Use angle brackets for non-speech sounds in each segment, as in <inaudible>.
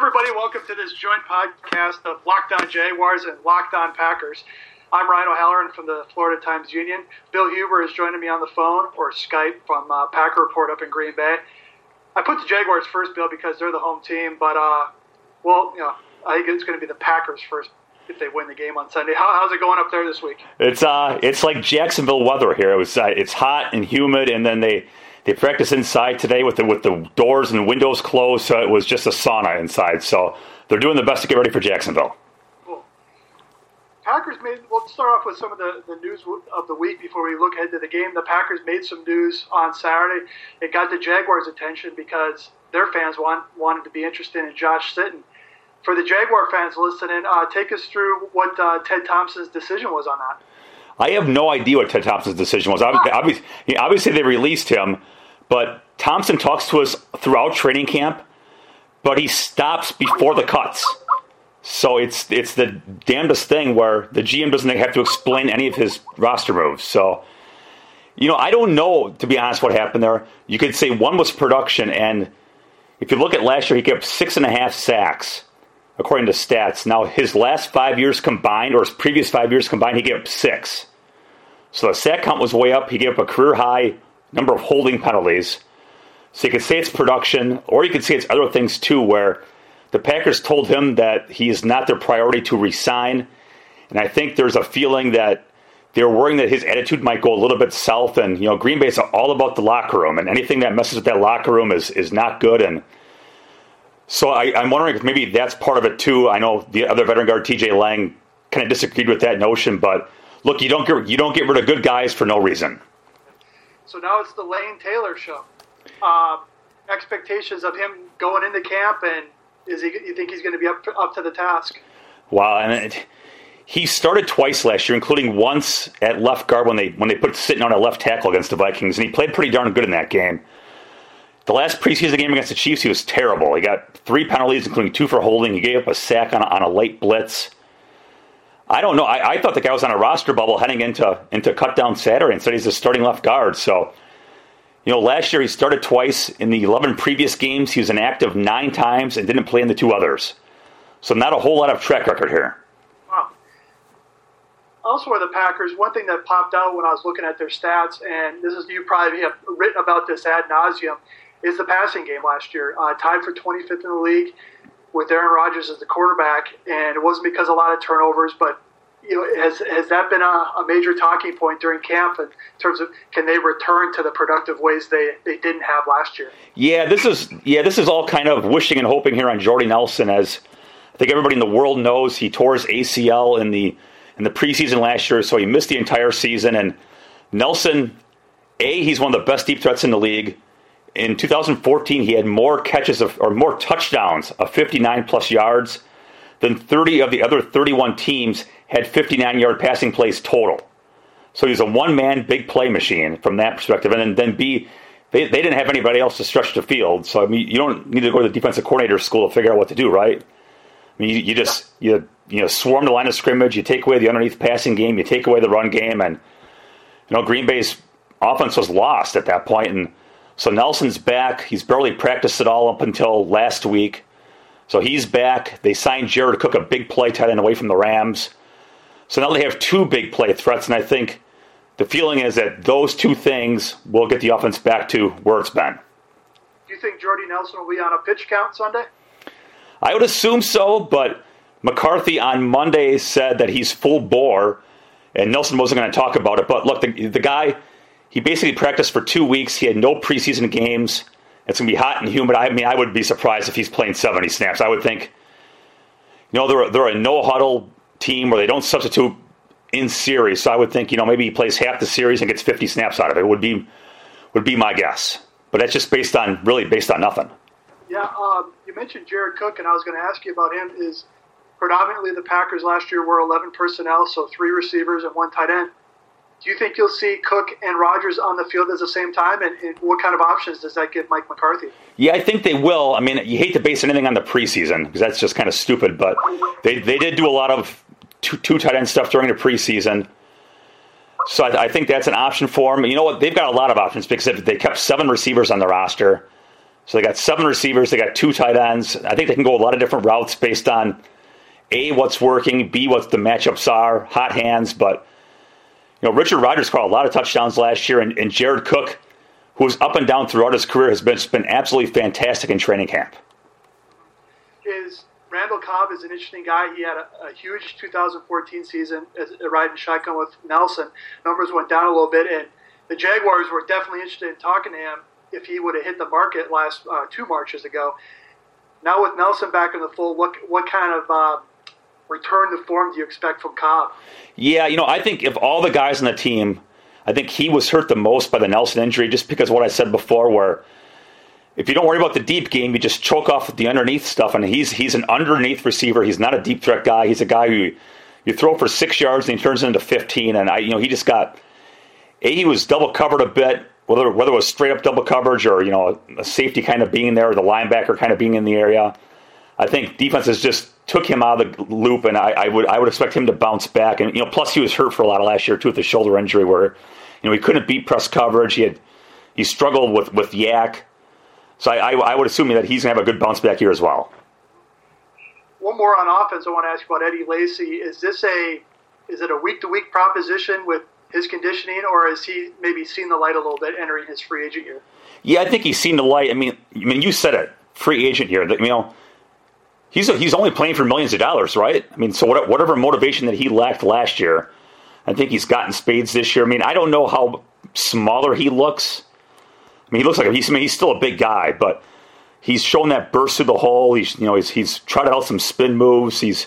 Everybody, welcome to this joint podcast of Locked On Jaguars and Locked On Packers. I'm Ryan O'Halloran from the Florida Times Union. Bill Huber is joining me on the phone or Skype from uh, Packer Report up in Green Bay. I put the Jaguars first, Bill, because they're the home team, but uh, well, you know, I think it's going to be the Packers first if they win the game on Sunday. How, how's it going up there this week? It's uh, it's like Jacksonville weather here. It was uh, it's hot and humid, and then they they practice inside today with the with the doors and windows closed, so it was just a sauna inside. So they're doing the best to get ready for Jacksonville. Packers made. We'll start off with some of the, the news of the week before we look ahead to the game. The Packers made some news on Saturday. It got the Jaguars' attention because their fans want, wanted to be interested in Josh Sitton. For the Jaguar fans listening, uh, take us through what uh, Ted Thompson's decision was on that. I have no idea what Ted Thompson's decision was. Obviously, obviously they released him, but Thompson talks to us throughout training camp, but he stops before the cuts. So it's it's the damnedest thing where the GM doesn't have to explain any of his roster moves. So, you know, I don't know to be honest what happened there. You could say one was production, and if you look at last year, he kept six and a half sacks according to stats. Now his last five years combined, or his previous five years combined, he gave up six. So the sack count was way up. He gave up a career high number of holding penalties. So you could say it's production, or you could say it's other things too, where the Packers told him that he is not their priority to resign. And I think there's a feeling that they're worrying that his attitude might go a little bit south. And, you know, Green Bay is all about the locker room, and anything that messes with that locker room is, is not good. And so I, am wondering if maybe that's part of it too. I know the other veteran guard, TJ Lang, kind of disagreed with that notion, but look, you don't get, you don't get rid of good guys for no reason. So now it's the Lane Taylor show. Uh, expectations of him going into camp and is he? You think he's going to be up up to the task? Wow, and it, he started twice last year, including once at left guard when they when they put Sitton on a left tackle against the Vikings, and he played pretty darn good in that game. The last preseason game against the Chiefs, he was terrible. He got three penalties, including two for holding. He gave up a sack on a, on a late blitz. I don't know. I, I, thought the guy was on a roster bubble heading into into cut down Saturday and said he's a starting left guard. So you know, last year he started twice. In the 11 previous games, he was inactive nine times and didn't play in the two others. So not a whole lot of track record here. Wow. Also, for the Packers, one thing that popped out when I was looking at their stats, and this is you probably have written about this ad nauseum, is the passing game last year. Uh, tied for 25th in the league with Aaron Rodgers as the quarterback, and it wasn't because a lot of turnovers, but you know, has has that been a, a, major talking point during camp in terms of can they return to the productive ways they, they didn't have last year? Yeah, this is yeah, this is all kind of wishing and hoping here on Jordy Nelson. As I think everybody in the world knows, he tore his ACL in the in the preseason last year, so he missed the entire season. And Nelson, a he's one of the best deep threats in the league. In 2014, he had more catches of, or more touchdowns of 59 plus yards than 30 of the other 31 teams had 59 yard passing plays total. So he's a one man big play machine from that perspective. And then, then B, they, they didn't have anybody else to stretch the field. So I mean, you don't need to go to the defensive coordinator school to figure out what to do, right? I mean, you, you just you you know swarm the line of scrimmage, you take away the underneath passing game, you take away the run game, and you know Green Bay's offense was lost at that point. And so Nelson's back. He's barely practiced at all up until last week. So he's back. They signed Jared Cook, a big play tight end away from the Rams. So now they have two big play threats, and I think the feeling is that those two things will get the offense back to where it's been. Do you think Jordy Nelson will be on a pitch count Sunday? I would assume so, but McCarthy on Monday said that he's full bore, and Nelson wasn't going to talk about it. But look, the, the guy, he basically practiced for two weeks. He had no preseason games. It's going to be hot and humid. I mean, I would be surprised if he's playing 70 snaps. I would think, you know, they're, they're a no huddle team where they don't substitute in series. So I would think, you know, maybe he plays half the series and gets 50 snaps out of it. Would be would be my guess. But that's just based on really based on nothing. Yeah, um, you mentioned Jared Cook, and I was going to ask you about him. Is predominantly the Packers last year were 11 personnel, so three receivers and one tight end. Do you think you'll see Cook and Rodgers on the field at the same time? And, and, what kind of options does that give Mike McCarthy? Yeah, I think they will. I mean, you hate to base anything on the preseason because that's just kind of stupid, but they, they did do a lot of two, two tight end stuff during the preseason. So I, I, think that's an option for them. You know what? They've got a lot of options because they kept seven receivers on the roster. So they got seven receivers. They got two tight ends. I think they can go a lot of different routes based on a what's working, b what the matchups are, hot hands. But you know, Richard Rodgers caught a lot of touchdowns last year, and, and Jared Cook, who was up and down throughout his career, has been been absolutely fantastic in training camp. Is Randall Cobb is an interesting guy. He had a, a huge 2014 season as, a riding shotgun with Nelson. Numbers went down a little bit, and the Jaguars were definitely interested in talking to him if he would have hit the market last uh, two marches ago. Now with Nelson back in the fold, what what kind of uh, return the form do you expect from Cobb? Yeah, you know, I think if all the guys on the team, I think he was hurt the most by the Nelson injury, just because what I said before, where if you don't worry about the deep game, you just choke off the underneath stuff. And he's he's an underneath receiver. He's not a deep threat guy. He's a guy who you throw for six yards and he turns into 15. And I, you know, he just got a he was double covered a bit, whether whether it was straight up double coverage or you know a safety kind of being there, or the linebacker kind of being in the area. I think defense is just took him out of the loop, and I, I, would I would expect him to bounce back. And you know, plus he was hurt for a lot of last year too with the shoulder injury, where you know he couldn't beat press coverage. He had he struggled with with YAC, so I, I, I would assume that he's gonna have a good bounce back here as well. One more on offense, I want to ask about Eddie Lacy. Is this a is it a week to week proposition with his conditioning, or has he maybe seen the light a little bit entering his free agent year? Yeah, I think he's seen the light. I mean, I mean, you said it, free agent. That you know he's he's only playing for millions of dollars, right? I mean, so whatever motivation that he lacked last year, I think he's gotten spades this year. I mean, I don't know how smaller he looks. I mean, he looks like he's I mean, he's still a big guy, but he's shown that burst through the hole. He's you know he's he's tried out some spin moves. He's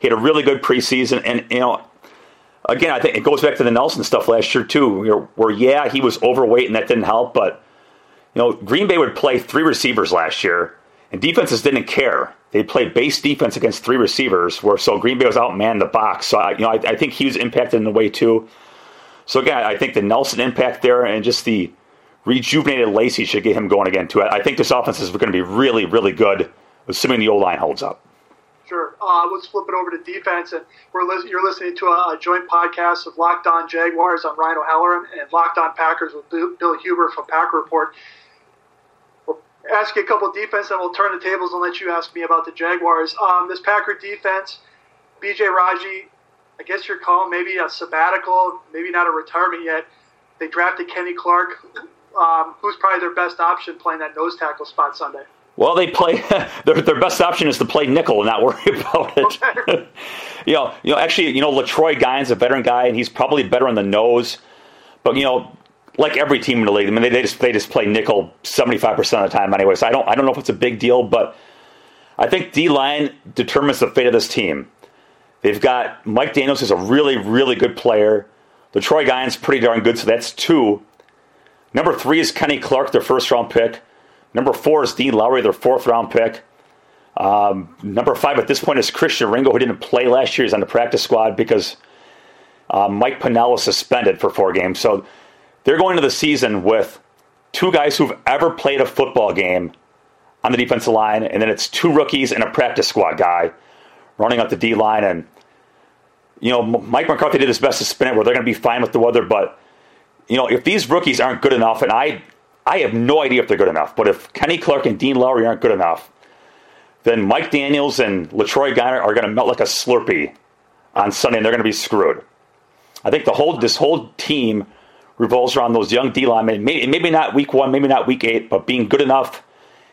he had a really good preseason, and you know. Again, I think it goes back to the Nelson stuff last year too, where yeah he was overweight and that didn't help. But you know, Green Bay would play three receivers last year, and defenses didn't care. They played base defense against three receivers, where so Green Bay was outmanned the box. So I, you know, I, I think he was impacted in the way too. So again, I think the Nelson impact there and just the rejuvenated Lacy should get him going again too. I think this offense is going to be really, really good, assuming the O line holds up. Sure. Uh, let's flip it over to defense, and we're li- you're listening to a, a, joint podcast of Locked On Jaguars. I'm Ryan O'Halloran and Locked On Packers with Bill Huber from Packer Report ask you a couple of defense, and we'll turn the tables and let you ask me about the Jaguars. Um, this Packer defense, B.J. Raji, I guess you're calling maybe a sabbatical, maybe not a retirement yet. They drafted Kenny Clark, um, who's probably their best option playing that nose tackle spot Sunday. Well, they play <laughs> their, their best option is to play nickel and not worry <laughs> about it. Okay. <laughs> you know, you know, actually, you know, Letroy Guion's a veteran guy, and he's probably better on the nose. But you know, like every team in the league. I mean, they, they just they just play nickel seventy five percent of the time anyway. So I don't I don't know if it's a big deal, but I think D line determines the fate of this team. They've got Mike Daniels is a really really good player. Letroy Guion's pretty darn good, so that's two. Number three is Kenny Clark, their first round pick. Number four is Dean Lowry, their fourth round pick. Um, number five at this point is Christian Ringo, who didn't play last year. He's on the practice squad because uh, Mike Pennel was suspended for four games. So they're going to the season with two guys who've ever played a football game on the defensive line, and then it's two rookies and a practice squad guy running up the D line. And, you know, Mike McCarthy did his best to spin it where they're going to be fine with the weather. But, you know, if these rookies aren't good enough, and I, I have no idea if they're good enough, but if Kenny Clark and Dean Lowry aren't good enough, then Mike Daniels and Letroy Guion are going to melt like a Slurpee on Sunday, and they're going to be screwed. I think the whole this whole team revolves around those young D linemen. Maybe, maybe not week one, maybe not week eight, but being good enough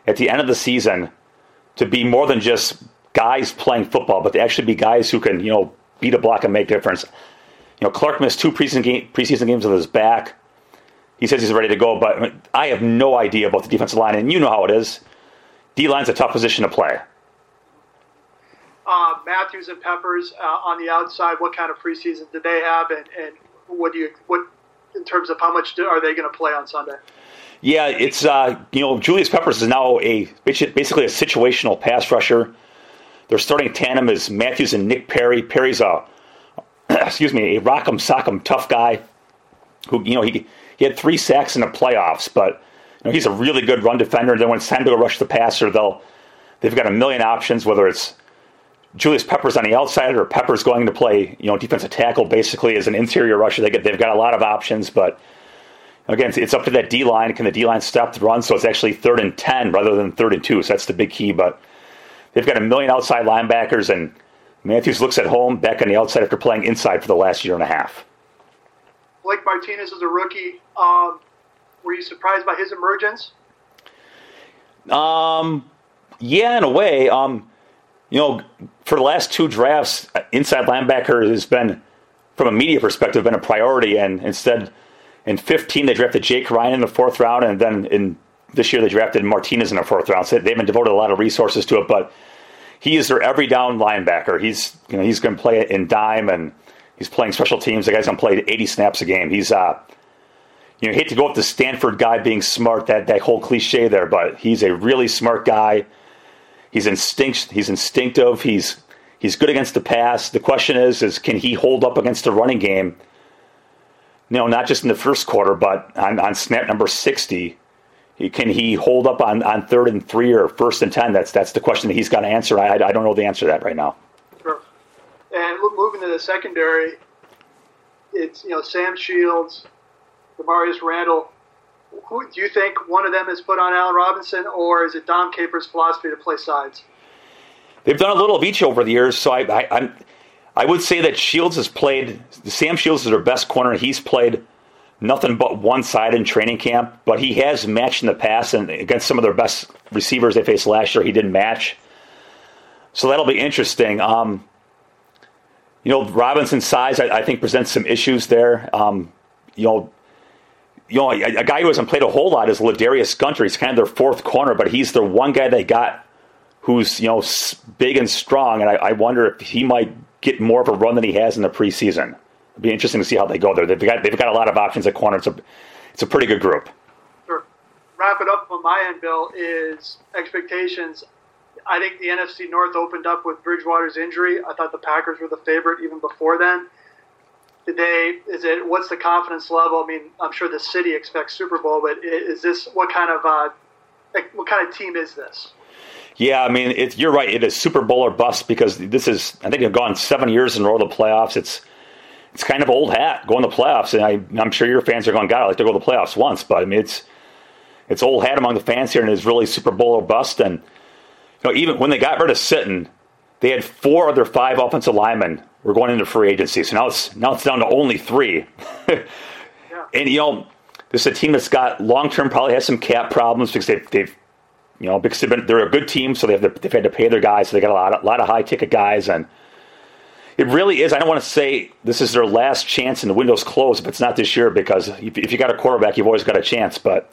at the end of the season to be more than just guys playing football, but to actually be guys who can, you know, beat a block and make difference. You know, Clark missed two preseason, game, preseason games with his back. He says he's ready to go, but I have no idea about the defensive line, and you know how it is. D line's a tough position to play. Uh, Matthews and Peppers uh, on the outside. What kind of preseason did they have, and, and what do you what in terms of how much do, are they going to play on Sunday? Yeah, it's uh, you know Julius Peppers is now a basically a situational pass rusher. Their starting tandem is Matthews and Nick Perry. Perry's a <clears throat> excuse me, a rock'em sock'em tough guy who you know he he had three sacks in the playoffs, but you know, he's a really good run defender. And then when it's time to rush the passer, they'll they've got a million options, whether it's Julius Peppers on the outside or Peppers going to play, you know, defensive tackle basically as an interior rusher. They get they've got a lot of options, but again, it's up to that D line. Can the D line stop the run? So it's actually third and ten rather than third and two. So that's the big key. But they've got a million outside linebackers, and Matthews looks at home back on the outside after playing inside for the last year and a half. Blake Martinez is a rookie. Um, were you surprised by his emergence? Um, yeah, in a way. Um, you know, for the last two drafts, inside linebacker has been, from a media perspective, been a priority. And instead, in 15, they drafted Jake Ryan in the fourth round, and then in this year they drafted Martinez in the fourth round. So they've been devoted a lot of resources to it. But he is their every down linebacker. He's you know he's going to play it in dime and he's playing special teams. The guy's going to play 80 snaps a game. He's uh, you know, hate to go with the Stanford guy being smart, that, that whole cliche there, but he's a really smart guy. He's instinct. He's instinctive. He's he's good against the pass. The question is, is can he hold up against the running game? You know, not just in the first quarter, but on, on snap number sixty. Can he hold up on, on third and three or first and ten? That's that's the question that he's got to answer. I, I don't know the answer to that right now. Sure. And moving to the secondary, it's you know Sam Shields, Damarious Randall. Who do you think one of them is put on Allen Robinson, or is it Dom Capers' philosophy to play sides? They've done a little of each over the years, so I, I, I'm, I would say that Shields has played. Sam Shields is their best corner. He's played nothing but one side in training camp, but he has matched in the past, and against some of their best receivers they faced last year, he didn't match. So that'll be interesting. Um, you know, Robinson's size, I, I, think, presents some issues there. Um, you know, you know, a, a, guy who hasn't played a whole lot is Ladarius Gunter. He's kind of their fourth corner, but he's the one guy they got who's you know big and strong, and I, I wonder if he might get more of a run than he has in the preseason. It'd be interesting to see how they go there. They've got they've got a lot of options at corner. It's a it's a pretty good group. Wrap it up on my end, Bill. Is expectations. I think the NFC North opened up with Bridgewater's injury. I thought the Packers were the favorite even before then they is it what's the confidence level? I mean, I'm sure the city expects Super Bowl, but is this what kind of uh, what kind of team is this? Yeah, I mean, it, you're right. It is Super Bowl or bust because this is I think they've gone seven years in a row to the playoffs. It's it's kind of old hat going to the playoffs, and I, am sure your fans are going, God, I like to go to the playoffs once, but I mean, it's it's old hat among the fans here, and it's really Super Bowl or bust. And you know, even when they got rid of Sitton, they had four of their five offensive linemen were going into free agency. So now it's now it's down to only three. yeah. And you know, this is a team that's got long term probably has some cap problems because they've, they've you know because they've been they're a good team, so they've they've had to pay their guys, so they got a lot of, a lot of high ticket guys, and it really is. I don't want to say this is their last chance and the window's closed, but it's not this year because if you got a quarterback, you've always got a chance, but.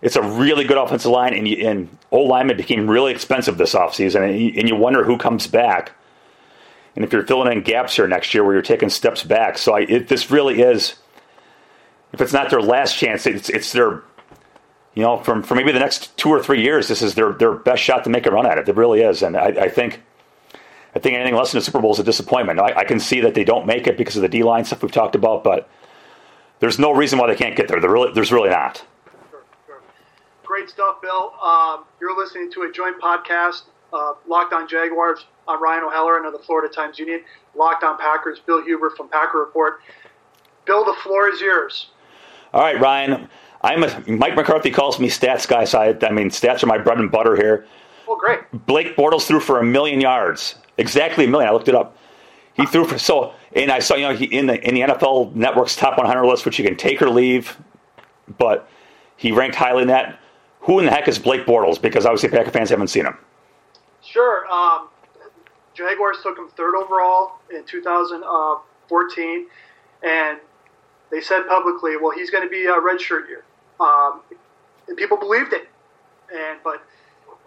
It's a really good offensive line, and, you, and old linemen became really expensive this offseason, and you, and you wonder who comes back and if you're filling in gaps here next year where you're taking steps back. So I, it, this really is, if it's not their last chance, it's, it's their, you know, from, for maybe the next two or three years, this is their, their best shot to make a run at it. It really is. And I, I think, I think anything less than a Super Bowl is a disappointment. I, I, can see that they don't make it because of the D line stuff we've talked about, but there's no reason why they can't get there. Really, there's really not. Sure, sure. Great stuff, Bill. Um, you're listening to a joint podcast, uh, Locked On Jaguars I'm Ryan O'Halloran of the Florida Times Union. Locked on Packers, Bill Huber from Packer Report. Bill, the floor is yours. All right, Ryan. I'm a, Mike McCarthy calls me stats guy, so I, I mean stats are my bread and butter here. Oh, great. Blake Bortles threw for a million yards, exactly a million. I looked it up. He threw for so, and I saw you know he, in the in the NFL Network's top 100 list, which you can take or leave, but he ranked highly in that. Who in the heck is Blake Bortles? Because obviously Packer fans haven't seen him. Sure. Um, Jaguars took him third overall in 2014, and they said publicly, "Well, he's going to be a redshirt year," um, and people believed it. And but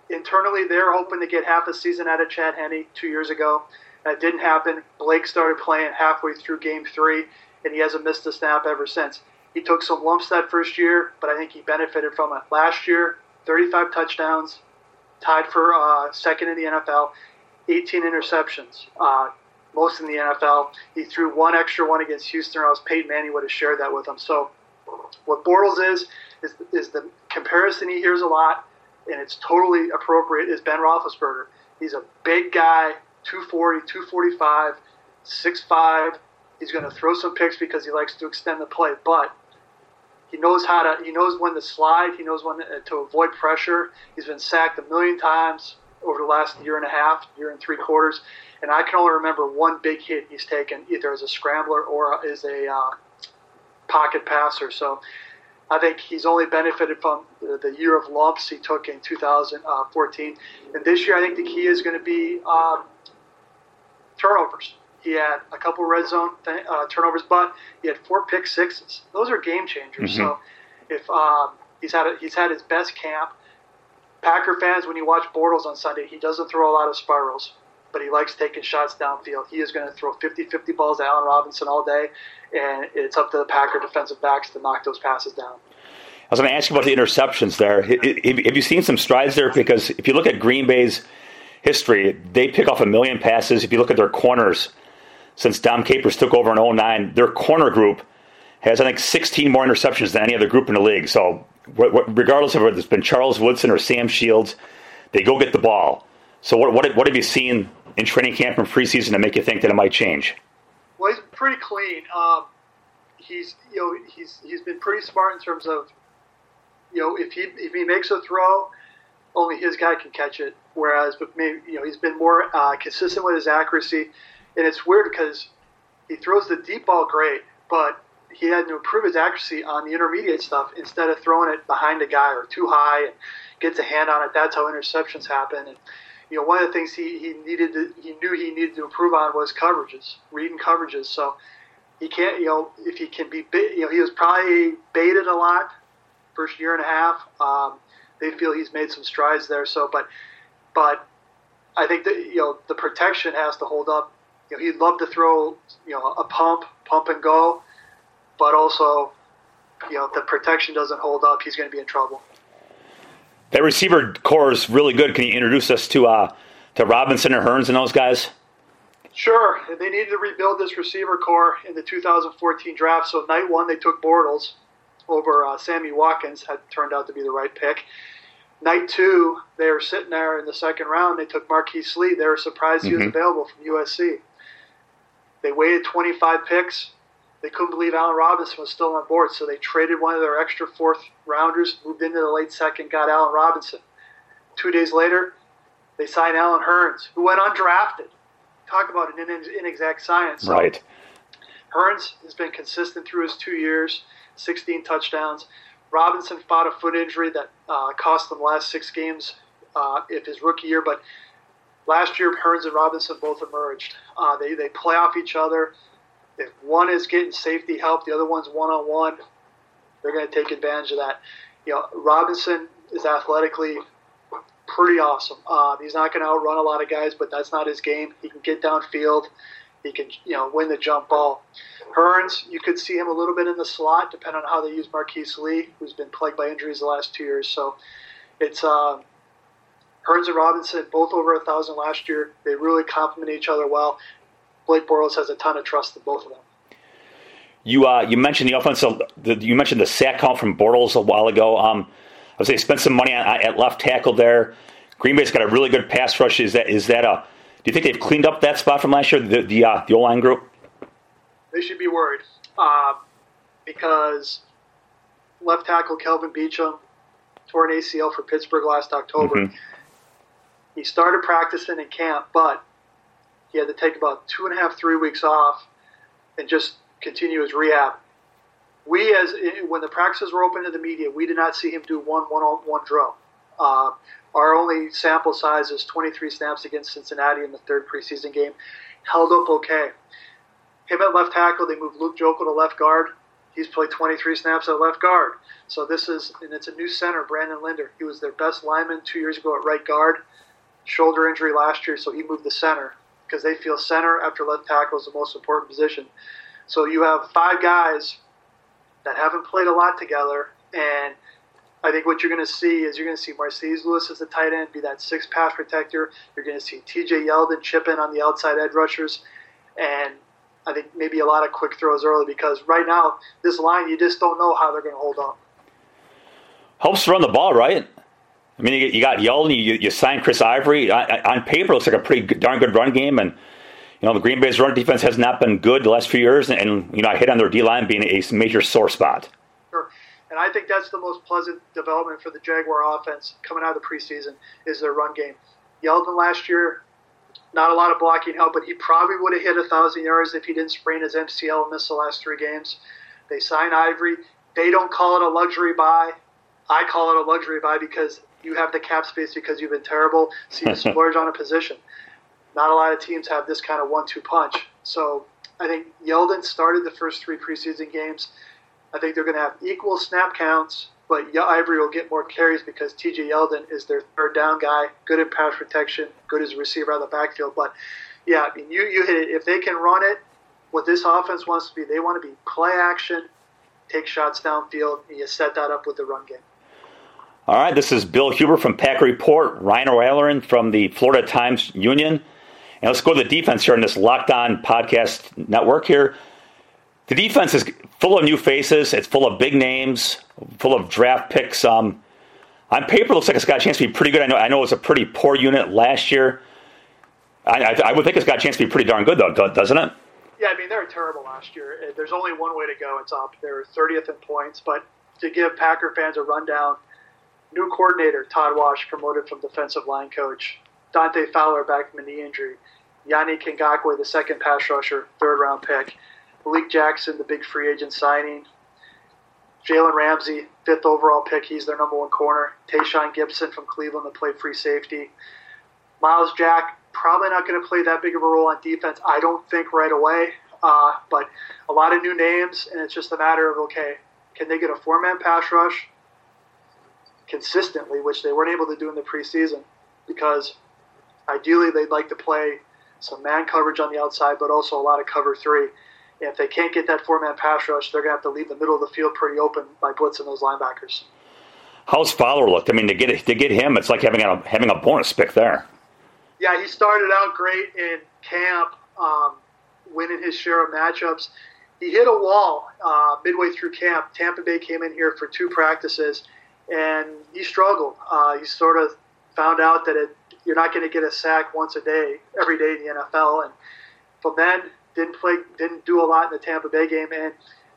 internally, they're hoping to get half a season out of Chad Henne two years ago. That didn't happen. Blake started playing halfway through Game Three, and he hasn't missed a snap ever since. He took some lumps that first year, but I think he benefited from it. Last year, 35 touchdowns, tied for uh, second in the NFL 18 interceptions, uh, most in the NFL. He threw one extra one against Houston. Or else Peyton Manning would have shared that with him. So, what Bortles is is is the comparison he hears a lot, and it's totally appropriate. Is Ben Roethlisberger? He's a big guy, 240, 245, 6'5". He's going to throw some picks because he likes to extend the play, but he knows how to. He knows when to slide. He knows when to, avoid pressure. He's been sacked a million times over the last year and a half, year and three quarters, and I can only remember one big hit he's taken, either as a scrambler or as a uh, pocket passer. So I think he's only benefited from the, year of lumps he took in 2014. And this year, I think the key is going to be um, turnovers. He had a couple red zone th- uh, turnovers, but he had four pick sixes. Those are game changers. Mm-hmm. So if um, he's had a, he's had his best camp, Packer fans, when you watch Bortles on Sunday, he doesn't throw a lot of spirals, but he likes taking shots downfield. He is going to throw 50-50 balls to Allen Robinson all day, and it's up to the Packer defensive backs to knock those passes down. I was going to ask you about the interceptions there. Have you seen some strides there? Because if you look at Green Bay's history, they pick off a million passes. If you look at their corners, since Dom Capers took over in 09, their corner group has, I think, 16 more interceptions than any other group in the league. So regardless of whether it's been Charles Woodson or Sam Shields, they go get the ball. So what, what, what have you seen in training camp and preseason to make you think that it might change? Well, he's pretty clean. Um, he's you know he's he's been pretty smart in terms of you know if he if he makes a throw, only his guy can catch it. Whereas, but maybe you know he's been more uh, consistent with his accuracy, and it's weird because he throws the deep ball great, but he had to improve his accuracy on the intermediate stuff instead of throwing it behind a guy or too high and gets a hand on it. That's how interceptions happen. And you know, one of the things he, he needed to, he knew he needed to improve on was coverages, reading coverages. So he can't, you know, if he can be, you know, he was probably baited a lot first year and a half. Um, they feel he's made some strides there. So, but, but I think that you know the protection has to hold up. You know, he'd love to throw, you know, a pump, pump and go but also, you know, if the protection doesn't hold up, he's going to be in trouble. That receiver corps is really good. Can you introduce us to uh, to Robinson or Hurns and those guys? Sure. They needed to rebuild this receiver corps in the 2014 draft. So night one, they took Bortles over uh, Sammy Watkins. Had turned out to be the right pick. Night two, they were sitting there in the second round. They took Marquise Lee. They were surprised he was mm-hmm. available from USC. They waited 25 picks they couldn't believe Allen Robinson was still on board, so they traded one of their extra fourth rounders, moved into the late second, got Allen Robinson. Two days later, they signed Allen Hurns, who went undrafted. Talk about an inexact science. So right. Hurns has been consistent through his two years, 16 touchdowns. Robinson fought a foot injury that uh, cost them the last six games uh, of his rookie year, but last year Hurns and Robinson both emerged. Uh, they they play off each other if one is getting safety help, the other one's one on one. They're going to take advantage of that. You know, Robinson is athletically pretty awesome. Uh, he's not going to outrun a lot of guys, but that's not his game. He can get downfield. He can, you know, win the jump ball. Hurns, you could see him a little bit in the slot, depending on how they use Marquise Lee, who's been plagued by injuries the last two years. So it's uh, Hurns and Robinson, both over a thousand last year. They really complement each other well. Blake Bortles has a ton of trust in both of them. You uh, you mentioned the offensive. The, you mentioned the sack count from Bortles a while ago. Um, I would say spent some money on, at left tackle there. Green Bay's got a really good pass rush. Is that is that a? Do you think they've cleaned up that spot from last year? The the uh, the O line group. They should be worried uh, because left tackle Kelvin Beachum tore an ACL for Pittsburgh last October. Mm-hmm. He started practicing in camp, but he had to take about two and a half, three weeks off and just continue his rehab. We, as when the practices were open to the media, we did not see him do one one-on-one drill. Uh, our only sample size is 23 snaps against Cincinnati in the third preseason game. Held up okay. Him at left tackle, they moved Luke Joeckel to left guard. He's played 23 snaps at left guard. So this is, and it's a new center, Brandon Linder. He was their best lineman two years ago at right guard. Shoulder injury last year, so he moved to center because they feel center after left tackle is the most important position. So you have five guys that haven't played a lot together, and I think what you're going to see is you're going to see Marcedes Lewis as the tight end, be that six pass protector. You're going to see T.J. Yeldon chip in on the outside edge rushers, and I think maybe a lot of quick throws early because right now this line you just don't know how they're going to hold up. Helps run the ball, right? I mean, you, got Yeldon, you, you signed Chris Ivory. On paper, it looks like a pretty good, darn good run game, and you know the Green Bay's run defense has not been good the last few years, and you know I hit on their D line being a major sore spot. Sure. And I think that's the most pleasant development for the Jaguar offense coming out of the preseason is their run game. Yeldon last year, not a lot of blocking help, but he probably would have hit a thousand yards if he didn't sprain his MCL and miss the last three games. They sign Ivory. They don't call it a luxury buy. I call it a luxury buy because you have the cap space because you've been terrible, so you <laughs> splurge on a position. Not a lot of teams have this kind of one-two punch. So I think Yeldon started the first three preseason games. I think they're going to have equal snap counts, but Ivory will get more carries because T.J. Yeldon is their third down guy, good at pass protection, good as a receiver out of the backfield. But yeah, I mean, you you hit it. If they can run it, what this offense wants to be, they want to be play action, take shots downfield, and you set that up with the run game. All right, this is Bill Huber from Packer Report, Ryan O'Halloran from the Florida Times Union. And let's go to the defense here in this Locked On podcast network here. The defense is full of new faces. It's full of big names, full of draft picks. Um, on paper, looks like it's got a chance to be pretty good. I know, I know it was a pretty poor unit last year. I, I, I would think it's got a chance to be pretty darn good, though, doesn't it? Yeah, I mean, they were terrible last year. There's only one way to go. It's up. They're 30th in points. But to give Packer fans a rundown, New coordinator, Todd Wash, promoted from defensive line coach. Dante Fowler back from a knee injury. Yannick Ngakoue, the second pass rusher, third round pick. Malik Jackson, the big free agent signing. Jalen Ramsey, fifth overall pick. He's their number one corner. Tashaun Gipson from Cleveland to play free safety. Myles Jack, probably not going to play that big of a role on defense, I don't think, right away. Uh, but a lot of new names, and it's just a matter of okay, can they get a four man pass rush? Consistently, which they weren't able to do in the preseason because ideally they'd like to play some man coverage on the outside, but also a lot of cover three. And if they can't get that four man pass rush, they're going to have to leave the middle of the field pretty open by blitzing those linebackers. How's Fowler looked? I mean, to get to get him, it's like having a having a bonus pick there. Yeah, he started out great in camp, um, winning his share of matchups. He hit a wall uh, midway through camp. Tampa Bay came in here for two practices and he struggled. Uh, he sort of found out that it, you're not going to get a sack once a day, every day in the NFL, and from then didn't play, didn't do a lot in the Tampa Bay game, and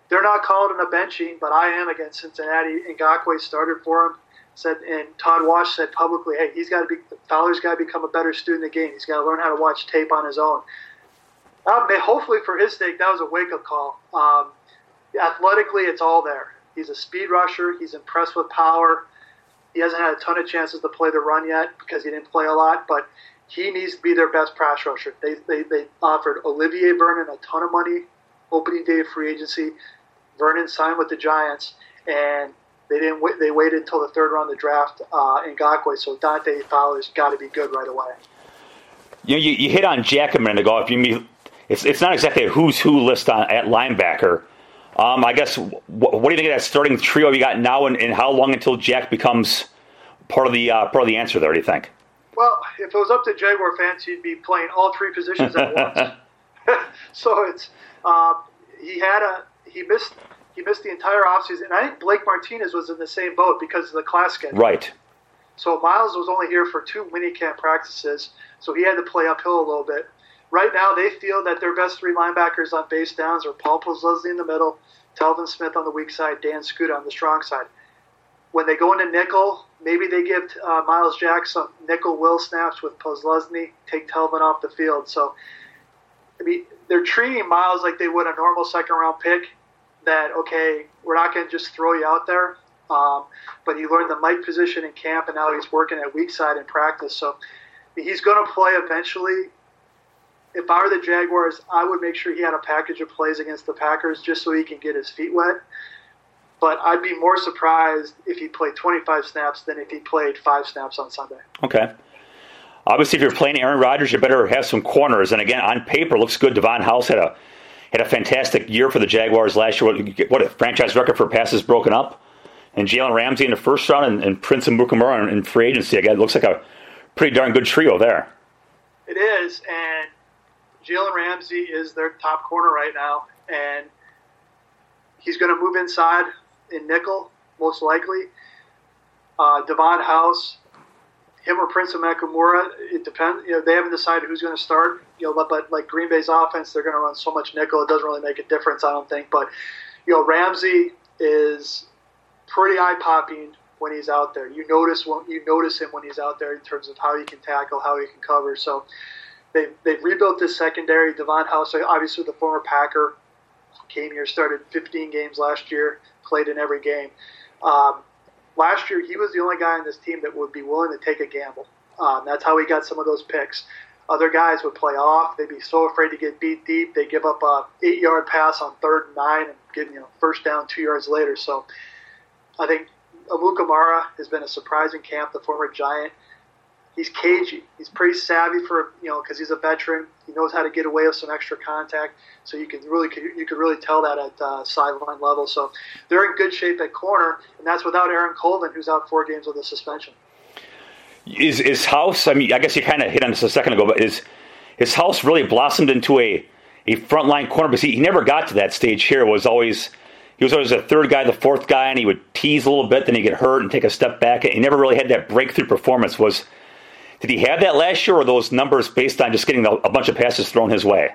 they're not called in a benching, but I am against Cincinnati. Ngakoue started for him. Said and Todd Wash said publicly, "Hey, he's got to be Fowler's got to become a better student of the game. He's got to learn how to watch tape on his own." Um, hopefully, for his sake, that was a wake up call. Um, athletically, it's all there. He's a speed rusher. He's impressed with power. He hasn't had a ton of chances to play the run yet because he didn't play a lot, but he needs to be their best pass rusher. They, they, they offered Olivier Vernon a ton of money opening day of free agency. Vernon signed with the Giants, and they didn't. Wait, they waited until the third round of the draft uh, in Ngakoue. So Dante Fowler's got to be good right away. You, you, you hit on Jack a minute ago. If you mean, it's it's not exactly a who's who list on at linebacker. Um, I guess, what, what, do you think of that starting trio you got now, and, and how long until Jack becomes part of the uh, part of the answer there? Do you think? Well, if it was up to Jaguar fans, he'd be playing all three positions at once. <laughs> <laughs> so it's uh, he had a he missed he missed the entire offseason. And I think Blake Martinez was in the same boat because of the class schedule. Right. So Myles was only here for two minicamp practices, so he had to play uphill a little bit. Right now, they feel that their best three linebackers on base downs are Paul Posluszny in the middle, Telvin Smith on the weak side, Dan Skuta on the strong side. When they go into nickel, maybe they give uh, Myles Jack some nickel will snaps with Posluszny, take Telvin off the field. So, I mean, they're treating Myles like they would a normal second round pick. That okay, we're not going to just throw you out there. Um, but he learned the Mike position in camp, and now he's working at weak side in practice. So he's going to play eventually if I were the Jaguars, I would make sure he had a package of plays against the Packers just so he can get his feet wet. But I'd be more surprised if he played 25 snaps than if he played five snaps on Sunday. Okay. Obviously, if you're playing Aaron Rodgers, you better have some corners. And again, on paper, looks good. Davon House had a had a fantastic year for the Jaguars last year. What, what a franchise record for passes broken up. and Jalen Ramsey in the first round, and, and Prince Amukamara in, in free agency. Again, it looks like a pretty darn good trio there. It is, and Jalen Ramsey is their top corner right now, and he's going to move inside in nickel most likely. Uh, Davon House, him or Prince Amukamara, it depends. You know, they haven't decided who's going to start. You know, but like Green Bay's offense, they're going to run so much nickel, it doesn't really make a difference, I don't think. But you know, Ramsey is pretty eye popping when he's out there. You notice when you notice him when he's out there in terms of how he can tackle, how he can cover. So they've, they've rebuilt this secondary. Davon House, obviously the former Packer, came here, started 15 games last year, played in every game. Um, last year, he was the only guy on this team that would be willing to take a gamble. Um, that's how he got some of those picks. Other guys would play off. They'd be so afraid to get beat deep. They give up a eight-yard pass on third and nine and get you know first down two yards later. So I think Amukamara has been a surprising camp. The former Giant he's cagey. He's pretty savvy for you know because he's a veteran. He knows how to get away with some extra contact. So you can really you could really tell that at uh, sideline level. So they're in good shape at corner, and that's without Aaron Colvin, who's out four games with a suspension. Is is House? I mean, I guess you kind of hit on this a second ago, but is his House really blossomed into a a frontline corner? Because he, he never got to that stage here. Was always he was always a third guy, the fourth guy, and he would tease a little bit, then he'd get hurt and take a step back. He never really had that breakthrough performance. Was did he have that last year, or those numbers based on just getting a bunch of passes thrown his way?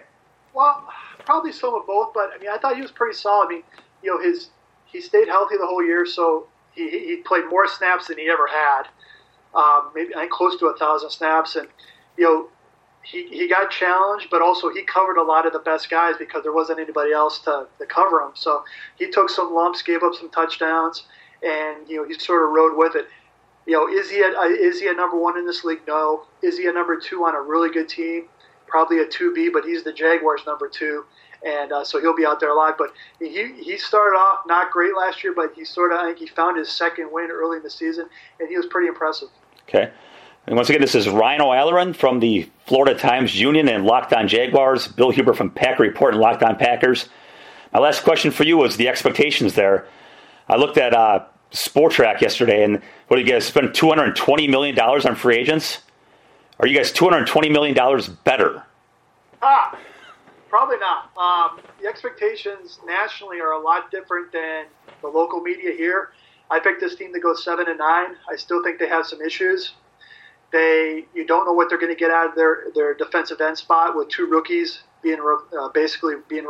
Well, probably some of both, but I mean, I thought he was pretty solid. I mean, you know, his he stayed healthy the whole year, so he, he played more snaps than he ever had, um, maybe I think close to a thousand snaps, and you know, he, he got challenged, but also he covered a lot of the best guys because there wasn't anybody else to, to cover him. So he took some lumps, gave up some touchdowns, and you know he sort of rode with it you know, is he a, is he a number one in this league? No. Is he a number two on a really good team? Probably a two B, but he's the Jaguars' number two, and uh, so he'll be out there a lot. But he he started off not great last year, but he sort of I think he found his second win early in the season, and he was pretty impressive. Okay. And once again, this is Ryan O'Halloran from the Florida Times Union and Locked On Jaguars. Bill Huber from Packer Report and Locked On Packers. My last question for you was the expectations there. I looked at uh, Spotrac yesterday, and what do you guys spend two hundred and twenty million dollars on free agents? Are you guys two hundred and twenty million dollars better? Ah, probably not. Um, the expectations nationally are a lot different than the local media here. I picked this team to go seven and nine. I still think they have some issues. They, you don't know what they're going to get out of their their defensive end spot with two rookies being uh, basically being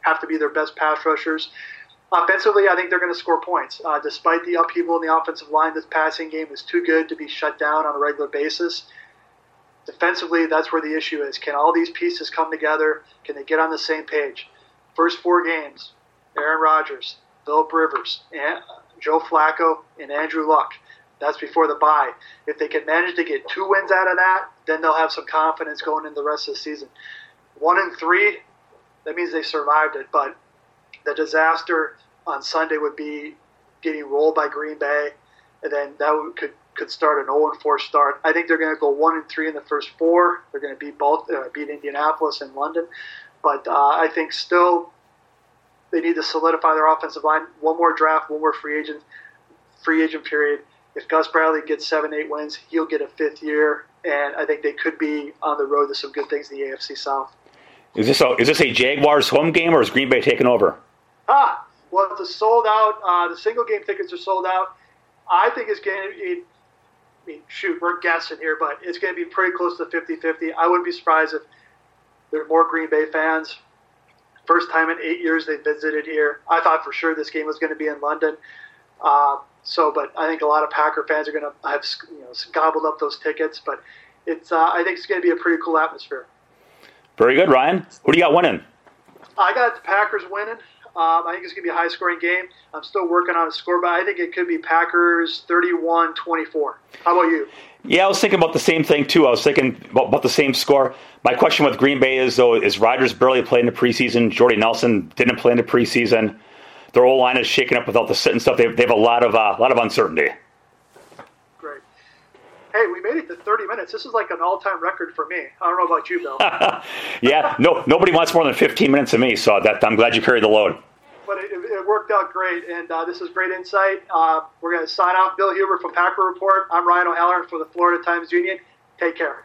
have to be their best pass rushers. Offensively, I think they're going to score points. Uh, despite the upheaval in the offensive line, this passing game is too good to be shut down on a regular basis. Defensively, that's where the issue is. Can all these pieces come together? Can they get on the same page? First four games, Aaron Rodgers, Philip Rivers, and Joe Flacco, and Andrew Luck. That's before the bye. If they can manage to get two wins out of that, then they'll have some confidence going in the rest of the season. One and three, that means they survived it. But the disaster on Sunday would be getting rolled by Green Bay, and then that could could start an 0 4 start. I think they're going to go 1 and 3 in the first four. They're going to beat both, uh, beat Indianapolis and London, but uh, I think still they need to solidify their offensive line. One more draft, one more free agent free agent period. If Gus Bradley gets seven, eight wins, he'll get a fifth year, and I think they could be on the road to some good things in the AFC South. Is this a, is this a Jaguars home game or is Green Bay taking over? Ah, well, the sold out. Uh, the single game tickets are sold out. I think it's going to be. I mean, shoot, we're guessing here, but it's going to be pretty close to 50-50. I wouldn't be surprised if there are more Green Bay fans. First time in eight years they visited here. I thought for sure this game was going to be in London. Uh, so, but I think a lot of Packer fans are going to have you know gobbled up those tickets. But it's uh, I think it's going to be a pretty cool atmosphere. Very good, Ryan. Who do you got winning? I got the Packers winning. Um, I think it's going to be a high scoring game. I'm still working on a score, but I think it could be Packers 31 24. How about you? Yeah, I was thinking about the same thing too. I was thinking about, the same score. My question with Green Bay is though, is Rodgers barely playing the preseason? Jordy Nelson didn't play in the preseason. Their whole line is shaken up without the Sitton stuff. They, have a lot of uh, a lot of uncertainty. Hey, we made it to 30 minutes. This is like an all-time record for me. I don't know about you, Bill. <laughs> yeah, no, nobody wants more than 15 minutes of me, so that I'm glad you carried the load. But it, it worked out great, and uh, this is great insight. Uh, we're going to sign off. Bill Huber from Packer Report. I'm Ryan O'Halloran for the Florida Times Union. Take care.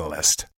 Catalyst.